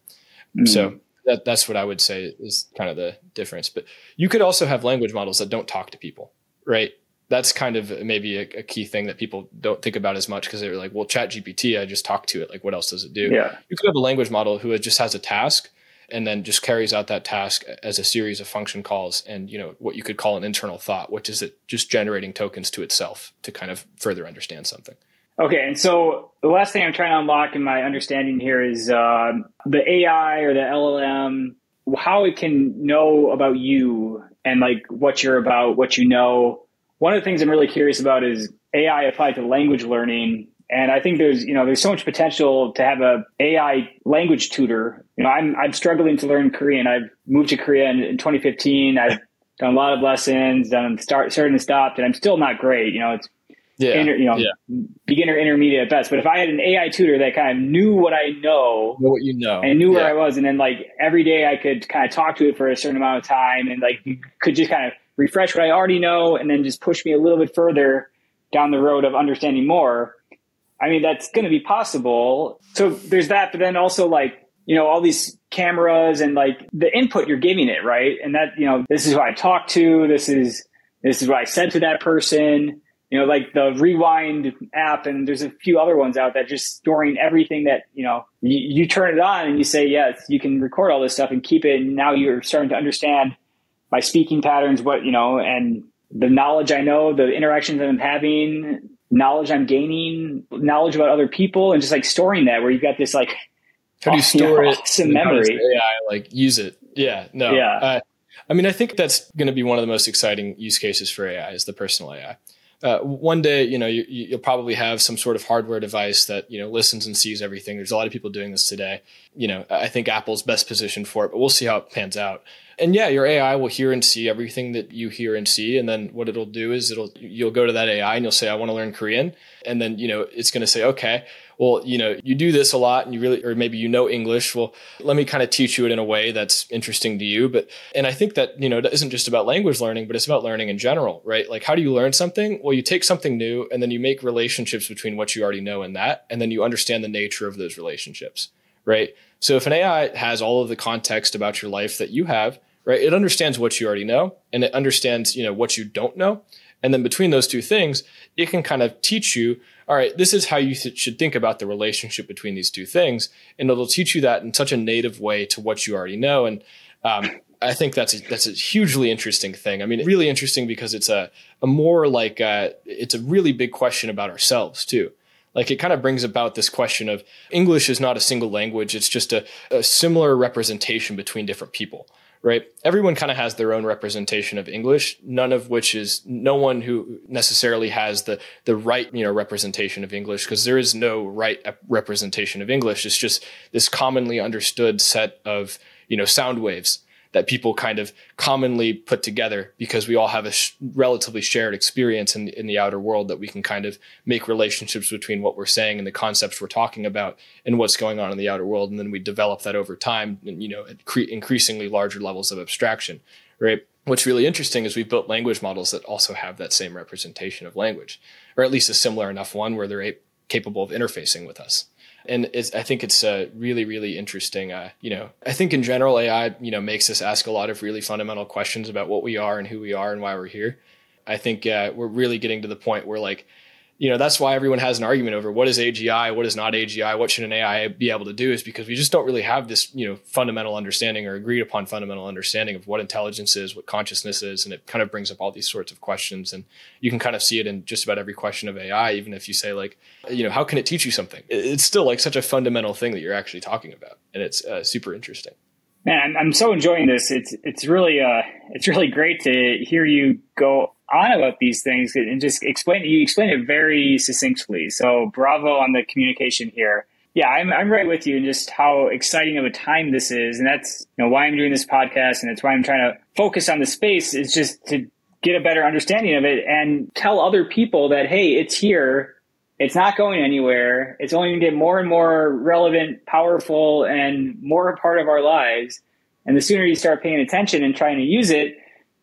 Mm. So that, that's what I would say is kind of the difference. But you could also have language models that don't talk to people, right? That's kind of maybe a, a key thing that people don't think about as much because they're like, well, Chat GPT, I just talk to it. Like, what else does it do? Yeah. You could have a language model who just has a task and then just carries out that task as a series of function calls and you know what you could call an internal thought which is it just generating tokens to itself to kind of further understand something. Okay and so the last thing i'm trying to unlock in my understanding here is uh, the ai or the llm how it can know about you and like what you're about what you know. One of the things i'm really curious about is ai applied to language learning and I think there's, you know, there's so much potential to have a AI language tutor. You know, I'm, I'm struggling to learn Korean. I've moved to Korea in, in 2015. I've done a lot of lessons, done start, started and stopped, and I'm still not great. You know, it's yeah, inter, you know, yeah. beginner, intermediate at best. But if I had an AI tutor that kind of knew what I know, know what you know, and knew yeah. where I was, and then like every day I could kind of talk to it for a certain amount of time, and like could just kind of refresh what I already know, and then just push me a little bit further down the road of understanding more. I mean, that's going to be possible. So there's that, but then also like you know all these cameras and like the input you're giving it, right? And that you know this is what I talked to. This is this is what I said to that person you know, like the Rewind app, and there's a few other ones out that just storing everything that you know. You, you turn it on and you say, yes, you can record all this stuff and keep it. And now you're starting to understand my speaking patterns, what you know, and the knowledge I know, the interactions that I'm having, knowledge I'm gaining, knowledge about other people, and just like storing that where you've got this like how do you store know, it? Awesome memory. AI like use it. Yeah. No. Yeah. Uh, I mean, I think that's going to be one of the most exciting use cases for AI is the personal AI uh, one day, you know, you, will probably have some sort of hardware device that you know listens and sees everything. There's a lot of people doing this today. You know, I think Apple's best positioned for it, but we'll see how it pans out. And yeah, your AI will hear and see everything that you hear and see, and then what it'll do is it'll you'll go to that AI and you'll say, "I want to learn Korean," and then you know it's going to say, "Okay." Well, you know, you do this a lot and you really, or maybe you know English. Well, let me kind of teach you it in a way that's interesting to you. But, and I think that, you know, it isn't just about language learning, but it's about learning in general, right? Like, how do you learn something? Well, you take something new and then you make relationships between what you already know and that, and then you understand the nature of those relationships, right? So if an AI has all of the context about your life that you have, right, it understands what you already know and it understands, you know, what you don't know. And then between those two things, it can kind of teach you all right, this is how you th- should think about the relationship between these two things. And it'll teach you that in such a native way to what you already know. And um, I think that's a, that's a hugely interesting thing. I mean, really interesting because it's a, a more like, uh, it's a really big question about ourselves too. Like it kind of brings about this question of English is not a single language. It's just a, a similar representation between different people right? Everyone kind of has their own representation of English, none of which is no one who necessarily has the the right, you know, representation of English because there is no right representation of English. It's just this commonly understood set of, you know, sound waves that people kind of commonly put together because we all have a sh- relatively shared experience in, in the outer world that we can kind of make relationships between what we're saying and the concepts we're talking about and what's going on in the outer world. And then we develop that over time and you know at cre- increasingly larger levels of abstraction right? What's really interesting is we've built language models that also have that same representation of language or at least a similar enough one where they're a- capable of interfacing with us and I think it's uh, really, really interesting. Uh, you know, I think in general, AI, you know, makes us ask a lot of really fundamental questions about what we are and who we are and why we're here. I think uh, we're really getting to the point where like you know that's why everyone has an argument over what is AGI, what is not AGI, what should an AI be able to do is because we just don't really have this you know fundamental understanding or agreed upon fundamental understanding of what intelligence is, what consciousness is, and it kind of brings up all these sorts of questions. And you can kind of see it in just about every question of AI, even if you say like, you know, how can it teach you something? It's still like such a fundamental thing that you're actually talking about, and it's uh, super interesting. Man, I'm so enjoying this. It's it's really uh it's really great to hear you go on about these things and just explain you explain it very succinctly. So bravo on the communication here. Yeah, I'm I'm right with you in just how exciting of a time this is, and that's you know why I'm doing this podcast, and that's why I'm trying to focus on the space is just to get a better understanding of it and tell other people that hey, it's here, it's not going anywhere, it's only going to get more and more relevant, powerful, and more a part of our lives. And the sooner you start paying attention and trying to use it,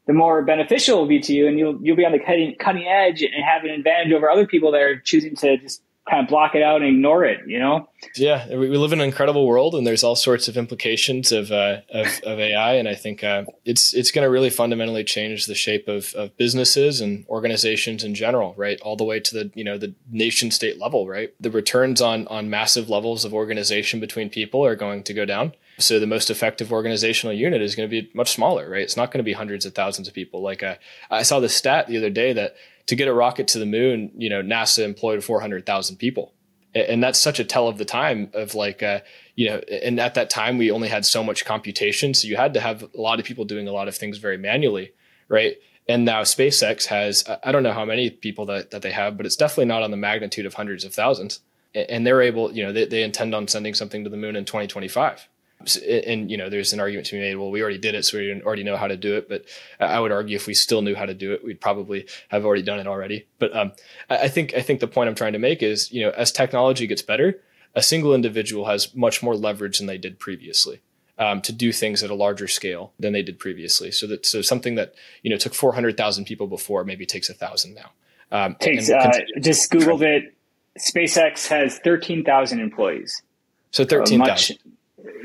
the more beneficial it will be to you and you'll you'll be on the cutting cutting edge and have an advantage over other people that are choosing to just kind of block it out and ignore it, you know? Yeah, we live in an incredible world, and there's all sorts of implications of uh, of, of, AI, and I think uh, it's it's going to really fundamentally change the shape of, of businesses and organizations in general, right? All the way to the you know the nation state level, right? The returns on on massive levels of organization between people are going to go down. So the most effective organizational unit is going to be much smaller, right? It's not going to be hundreds of thousands of people. Like uh, I saw the stat the other day that to get a rocket to the moon, you know, NASA employed 400,000 people. And that's such a tell of the time of like, uh, you know, and at that time we only had so much computation. So you had to have a lot of people doing a lot of things very manually, right? And now SpaceX has, I don't know how many people that, that they have, but it's definitely not on the magnitude of hundreds of thousands. And they're able, you know, they, they intend on sending something to the moon in 2025 and you know there's an argument to be made well we already did it so we already know how to do it but i would argue if we still knew how to do it we'd probably have already done it already. But um, i think i think the point i'm trying to make is you know as technology gets better a single individual has much more leverage than they did previously um, to do things at a larger scale than they did previously. So that so something that you know took 400000 people before maybe takes a thousand now. Um, takes uh, just googled it. Spacex has 13000 employees. So 13000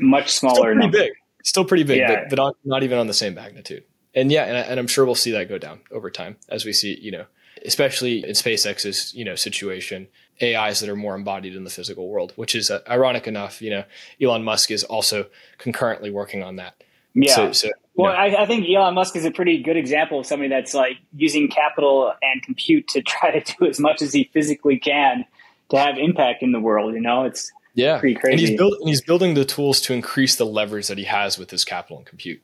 much smaller. Still pretty number. big. Still pretty big, yeah. but, but not even on the same magnitude. And yeah, and, I, and I'm sure we'll see that go down over time as we see, you know, especially in SpaceX's, you know, situation, AIs that are more embodied in the physical world, which is uh, ironic enough. You know, Elon Musk is also concurrently working on that. Yeah. So, so well, I, I, think Elon Musk is a pretty good example of somebody that's like using capital and compute to try to do as much as he physically can to have impact in the world. You know, it's yeah, pretty crazy. And he's, build, and he's building the tools to increase the leverage that he has with his capital and compute.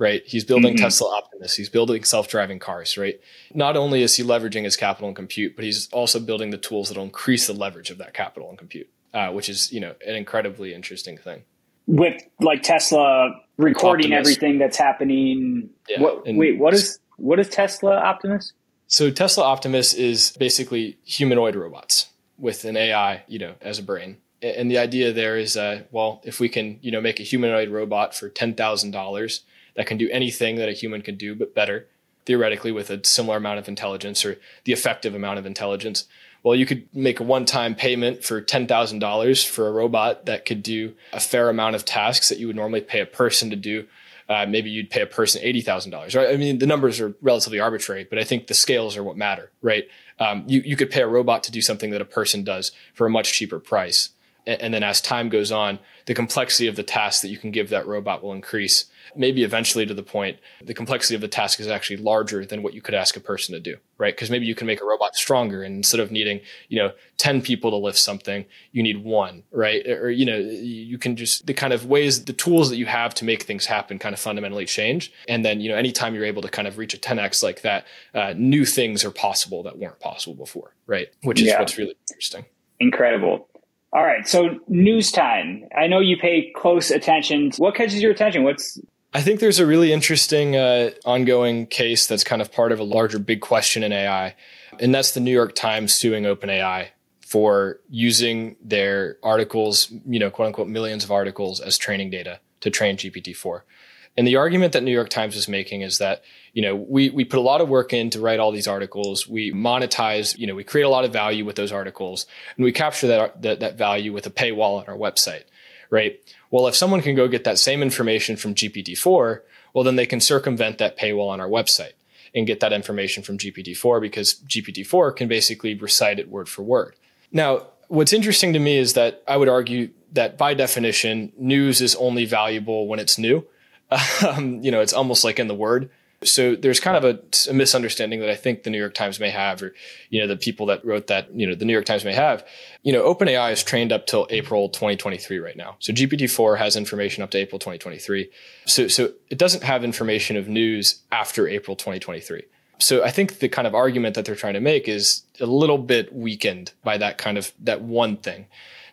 Right, he's building mm-hmm. Tesla Optimus. He's building self-driving cars. Right, not only is he leveraging his capital and compute, but he's also building the tools that will increase the leverage of that capital and compute, uh, which is you know an incredibly interesting thing. With like Tesla recording Optimus. everything that's happening. Yeah. What, wait, what is what is Tesla Optimus? So Tesla Optimus is basically humanoid robots with an AI, you know, as a brain and the idea there is, uh, well, if we can, you know, make a humanoid robot for ten thousand dollars that can do anything that a human can do, but better, theoretically, with a similar amount of intelligence or the effective amount of intelligence. Well, you could make a one-time payment for ten thousand dollars for a robot that could do a fair amount of tasks that you would normally pay a person to do. Uh, maybe you'd pay a person eighty thousand dollars. Right? I mean, the numbers are relatively arbitrary, but I think the scales are what matter, right? Um, you you could pay a robot to do something that a person does for a much cheaper price and then as time goes on, the complexity of the task that you can give that robot will increase. Maybe eventually to the point the complexity of the task is actually larger than what you could ask a person to do, right? Because maybe you can make a robot stronger, and instead of needing you know ten people to lift something, you need one, right? Or you know you can just the kind of ways the tools that you have to make things happen kind of fundamentally change, and then you know anytime you're able to kind of reach a 10x like that, uh, new things are possible that weren't possible before, right? Which is yeah. what's really interesting. Incredible. All right. So news time. I know you pay close attention. What catches your attention? What's I think there's a really interesting uh, ongoing case that's kind of part of a larger big question in AI, and that's the New York Times suing OpenAI for using their articles, you know, quote unquote, millions of articles as training data to train GPT-4. And the argument that New York Times is making is that, you know, we, we put a lot of work in to write all these articles. We monetize, you know, we create a lot of value with those articles and we capture that, that, that value with a paywall on our website, right? Well, if someone can go get that same information from GPT-4, well, then they can circumvent that paywall on our website and get that information from GPT-4 because GPT-4 can basically recite it word for word. Now, what's interesting to me is that I would argue that by definition, news is only valuable when it's new. Um, you know, it's almost like in the word. So there's kind of a, a, misunderstanding that I think the New York Times may have, or you know, the people that wrote that, you know, the New York Times may have. You know, OpenAI is trained up till April 2023 right now. So GPT-4 has information up to April 2023. So so it doesn't have information of news after April 2023. So I think the kind of argument that they're trying to make is a little bit weakened by that kind of that one thing.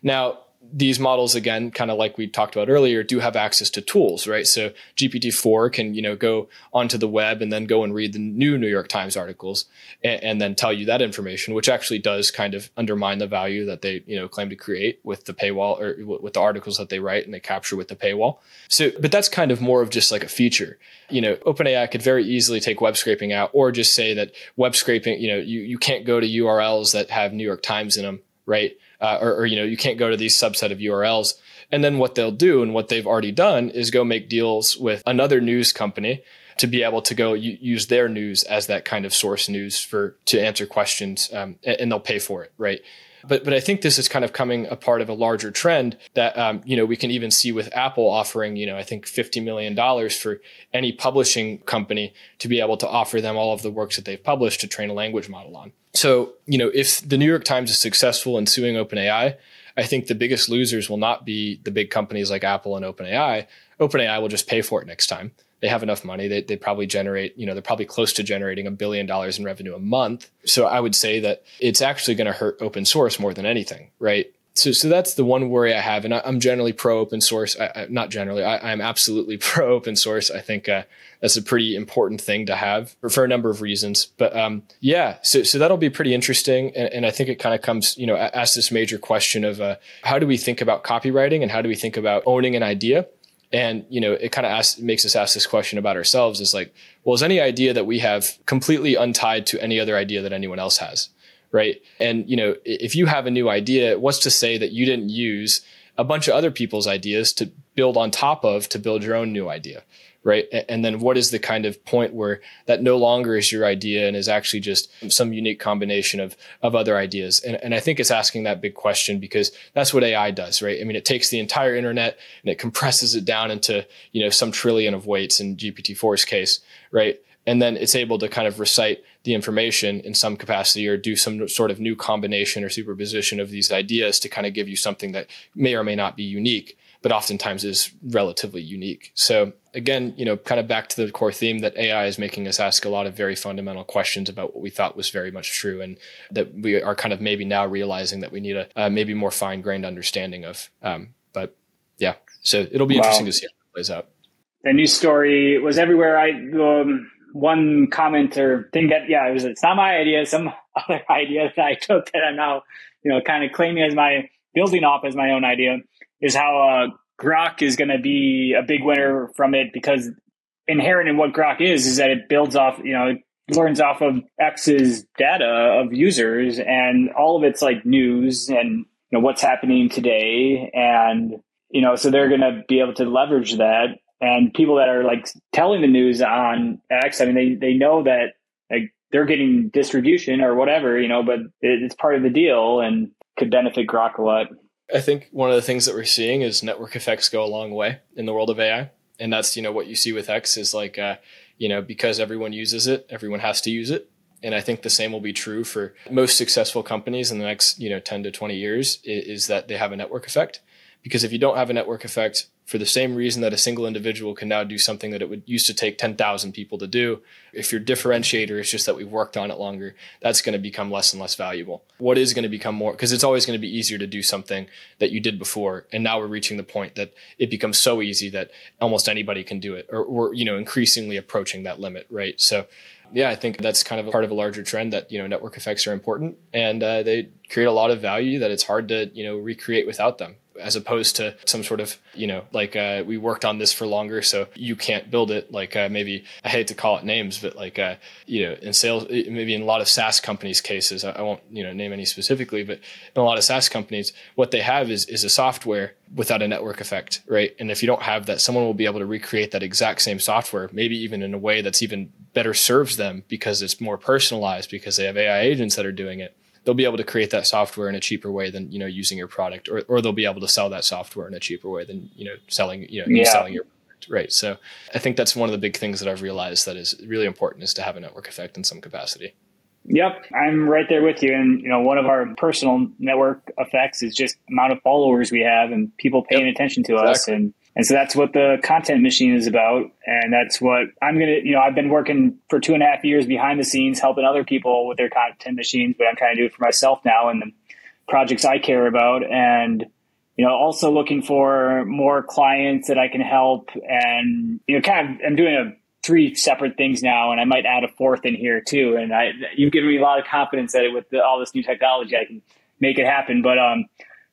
Now, these models again kind of like we talked about earlier do have access to tools right? So gpt-4 can you know go onto the web and then go and read the new new york times articles and, and, then tell you that information which actually does kind of undermine the value that they you know claim to create with the paywall or with the articles that they write and they capture with the paywall. So but that's kind of more of just like a feature. You know openai could very easily take web scraping out or just say that web scraping you know you, you can't go to urls that have new york times in them right uh, or, or, you know you can't go to these subset of urls and then what they'll do and what they've already done is go make deals with another news company to be able to go use their news as that kind of source news for to answer questions um, and, they'll pay for it right but but I think this is kind of coming a part of a larger trend that um, you know we can even see with Apple offering you know I think fifty million dollars for any publishing company to be able to offer them all of the works that they've published to train a language model on. So you know if the New York Times is successful in suing OpenAI, I think the biggest losers will not be the big companies like Apple and OpenAI. OpenAI will just pay for it next time they have enough money. They, they probably generate, you know, they're probably close to generating a billion dollars in revenue a month. So I would say that it's actually going to hurt open source more than anything, right? so so that's the one worry I have, and I, am generally pro open source. I, I, not generally, I, am absolutely pro open source. I think uh, that's a pretty important thing to have for, for a number of reasons. But um, yeah, so so that'll be pretty interesting, and, and I think it kind of comes, you know, ask this major question of uh, how do we think about copyrighting and how do we think about owning an idea. And you know, it kind of makes us ask this question about ourselves: is like, well, is any idea that we have completely untied to any other idea that anyone else has? right? And you know, if you have a new idea, what's to say that you didn't use a bunch of other people's ideas to build on top of to build your own new idea, right? And then what is the kind of point where that no longer is your idea and is actually just some unique combination of of other ideas? And, and I think it's asking that big question because that's what AI does, right? I mean, it takes the entire internet and it compresses it down into you know some trillion of weights in GPT-4's case, right? and then it's able to kind of recite the information in some capacity or do some sort of new combination or superposition of these ideas to kind of give you something that may or may not be unique but oftentimes is relatively unique so again you know kind of back to the core theme that ai is making us ask a lot of very fundamental questions about what we thought was very much true and that we are kind of maybe now realizing that we need a uh, maybe more fine-grained understanding of um, but yeah so it'll be wow. interesting to see how it plays out. The news story was everywhere. I um one comment or thing that yeah, it was it's not my idea, some other idea that I took that I'm now you know kind of claiming as my building off as my own idea is how uh, Grok is going to be a big winner from it because inherent in what Grok is is that it builds off you know it learns off of X's data of users and all of it's like news and you know what's happening today and you know so they're going to be able to leverage that and people that are like telling the news on X, I mean, they, they know that like they're getting distribution or whatever, you know, but it, it's part of the deal and could benefit Grok a lot. I think one of the things that we're seeing is network effects go a long way in the world of AI. And that's, you know, what you see with X is like, uh, you know, because everyone uses it, everyone has to use it. And I think the same will be true for most successful companies in the next, you know, 10 to 20 years is, is that they have a network effect. Because if you don't have a network effect, for the same reason that a single individual can now do something that it would used to take 10,000 people to do. If your differentiator is just that we've worked on it longer, that's going to become less and less valuable. What is going to become more, because it's always going to be easier to do something that you did before. And now we're reaching the point that it becomes so easy that almost anybody can do it, or we're, you know, increasingly approaching that limit, right? So, yeah, I think that's kind of part of a larger trend that, you know, network effects are important and uh, they create a lot of value that it's hard to, you know, recreate without them as opposed to some sort of you know like uh, we worked on this for longer so you can't build it. Like uh, maybe i hate to call it names but like uh, you know in sales maybe in a lot of saas companies cases I, I, won't you know name any specifically but in a lot of saas companies what they have is is a software without a network effect right? And if you don't have that someone will be able to recreate that exact same software maybe even in a way that's even better serves them because it's more personalized because they have ai agents that are doing it they'll be able to create that software in a cheaper way than you know using your product, or or they'll be able to sell that software in a cheaper way than you know selling you know yeah. selling your product, right? So I think that's one of the big things that I've realized that is really important is to have a network effect in some capacity. Yep, I'm right there with you. And you know, one of our personal network effects is just amount of followers we have and people paying yep. attention to exactly. us and and so that's what the content machine is about. And that's what I'm going to, you know, I've been working for two and a half years behind the scenes, helping other people with their content machines, but I'm trying to do it for myself now and the projects I care about. And, you know, also looking for more clients that I can help. And, you know, kind of, I'm doing a, three separate things now, and I might add a fourth in here too. And I, you've given me a lot of confidence that with the, all this new technology, I can make it happen. But, um,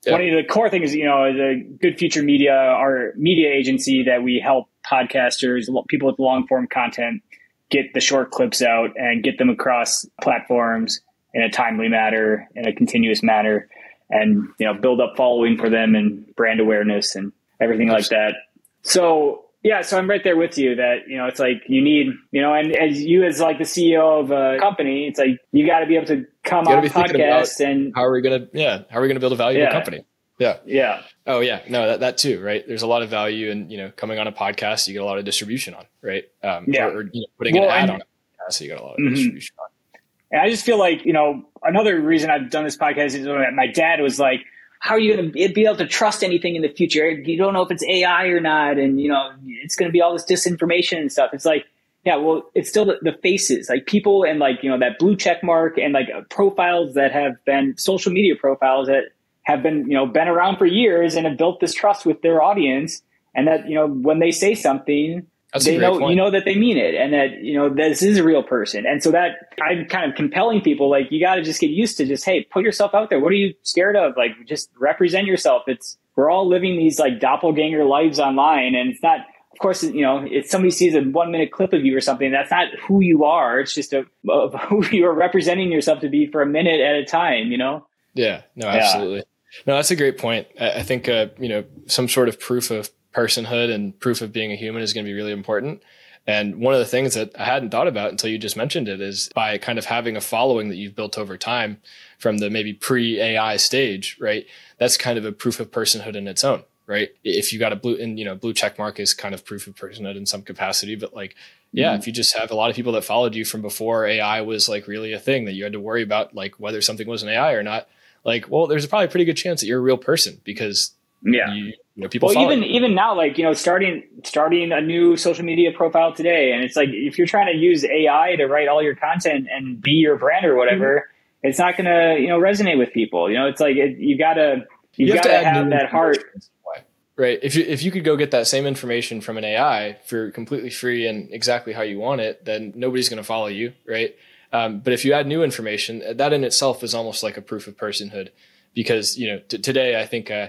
yeah. One of the core things, is, you know, the Good Future Media, our media agency that we help podcasters, people with long form content, get the short clips out and get them across platforms in a timely manner, in a continuous manner, and you know, build up following for them and brand awareness and everything like that. So yeah, so I'm right there with you that, you know, it's like you need, you know, and as you as like the CEO of a company, it's like you got to be able to come on a podcast and how are we going to, yeah, how are we going to build a valuable yeah. company? Yeah. Yeah. Oh yeah. No, that, that too, right? There's a lot of value in, you know, coming on a podcast, you get a lot of distribution on, right? Um, yeah. Or, or you know, putting well, an ad on a podcast, you got a lot of mm-hmm. distribution on. And I just feel like, you know, another reason I've done this podcast is my dad was like, how are you going to be able to trust anything in the future? You don't know if it's AI or not, and you know it's going to be all this disinformation and stuff. It's like, yeah, well, it's still the, the faces, like people, and like you know that blue check mark, and like profiles that have been social media profiles that have been, you know, been around for years and have built this trust with their audience. And that, you know, when they say something, That's they know, you know, that they mean it and that, you know, this is a real person. And so that I'm kind of compelling people, like, you got to just get used to just, Hey, put yourself out there. What are you scared of? Like, just represent yourself. It's, we're all living these like doppelganger lives online and it's not, of course, you know, if somebody sees a one minute clip of you or something, that's not who you are. It's just a, of who you are representing yourself to be for a minute at a time, you know? Yeah, no, absolutely. No, that's a great point. I, I think, uh, you know, some sort of proof of personhood and proof of being a human is going to be really important. And one of the things that I hadn't thought about until you just mentioned it is by kind of having a following that you've built over time from the maybe pre AI stage, right? That's kind of a proof of personhood in its own, right? If you got a blue and you know, blue check mark is kind of proof of personhood in some capacity, but like, yeah, Mhm. if you just have a lot of people that followed you from before AI was like really a thing that you had to worry about, like whether something was an AI or not, like, well, there's probably a pretty good chance that you're a real person because Yeah. you, you know, people Well, even you. even now, like you know, starting starting a new social media profile today, and it's like if you're trying to use AI to write all your content and be your brand or whatever, it's not going to you know resonate with people. You know, it's like it, you gotta you, You gotta add have, that heart. information in some way, Right. If you if you could go get that same information from an AI for completely free and exactly how you want it, then nobody's going to follow you, right? Um, but if you add new information, that in itself is almost like a proof of personhood, because you know t- today I think uh,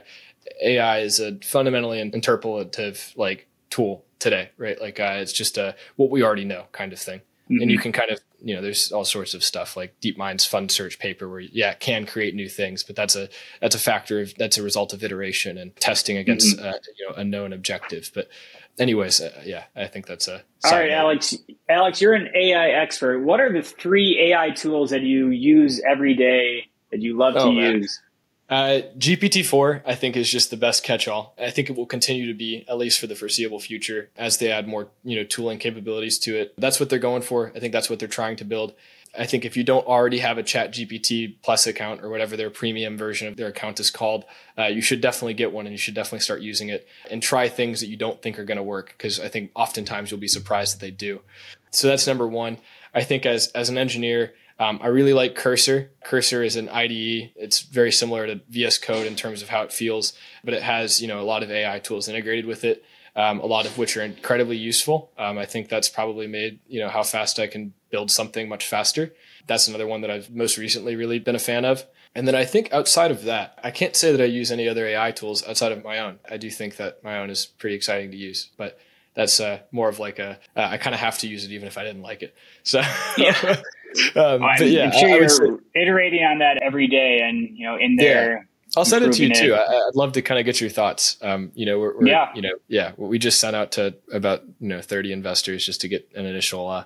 AI is a fundamentally interpolative like tool today, right? Like uh, it's just a what we already know kind of thing, and you can kind of you know there's all sorts of stuff like DeepMind's FunSearch paper where yeah it can create new things, but that's a that's a factor of that's a result of iteration and testing against uh, you know a known objective. But anyways, uh, yeah, I think that's a All note. Alex. Alex, you're an AI expert. What are the three AI tools that you use every day that you love Oh, to man. use? Uh, GPT-4, I think, is just the best catch-all. I think it will continue to be, at least for the foreseeable future, as they add more, you know, tooling capabilities to it. That's what they're going for. I think that's what they're trying to build. I think if you don't already have a Chat GPT Plus account or whatever their premium version of their account is called, uh, you should definitely get one and you should definitely start using it and try things that you don't think are going to work because I think oftentimes you'll be surprised that they do. So that's number one. I think as as an engineer, um, I really like Cursor. Cursor is an IDE. It's very similar to VS Code in terms of how it feels, but it has you know a lot of AI tools integrated with it. Um, a lot of which are incredibly useful. Um, I think that's probably made you know how fast I can build something much faster. That's another one that I've most recently really been a fan of. And then I think outside of that, I can't say that I use any other AI tools outside of my own. I do think that my own is pretty exciting to use, but that's uh, more of like a uh, I kind of have to use it even if I didn't like it. So Yeah. um, I'm but yeah, sure I- I you're say- iterating on that every day, and you know, in there. I'll send it to you improving too. I, I'd love to kind of get your thoughts. Um, you know, we're, we're Yeah. you know, yeah, we just sent out to about you know 30 investors just to get an initial uh,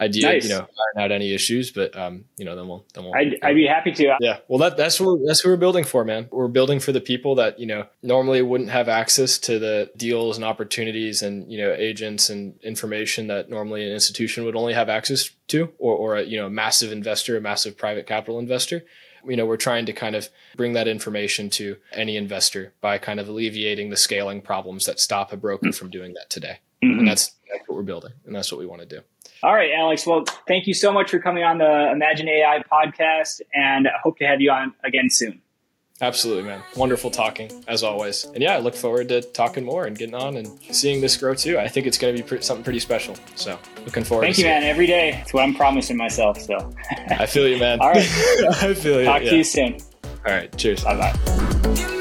idea. Nice. You know, iron out any issues, but um, you know, then we'll then we'll. I'd, I'd be happy to. yeah, well, that that's what that's what we're building for, man. We're building for the people that you know normally wouldn't have access to the deals and opportunities and you know agents and information that normally an institution would only have access to, or or a you know a massive investor, a massive private capital investor. You know, we're trying to kind of bring that information to any investor by kind of alleviating the scaling problems that stop a broker from doing that today. Mhm. And that's that's what we're building, and that's what we want to do. All right, Alex. Well, thank you so much for coming on the Imagine AI podcast, and I hope to have you on again soon. Absolutely, man. Wonderful talking as always. And yeah, I look forward to talking more and getting on and seeing this grow too. I think it's going to be pre- something pretty special. So looking forward. Thank you, man. Every day. It's what I'm promising myself. So. I feel you, man. All right. I feel you. talk yeah. to you soon. All right. Cheers. Bye bye.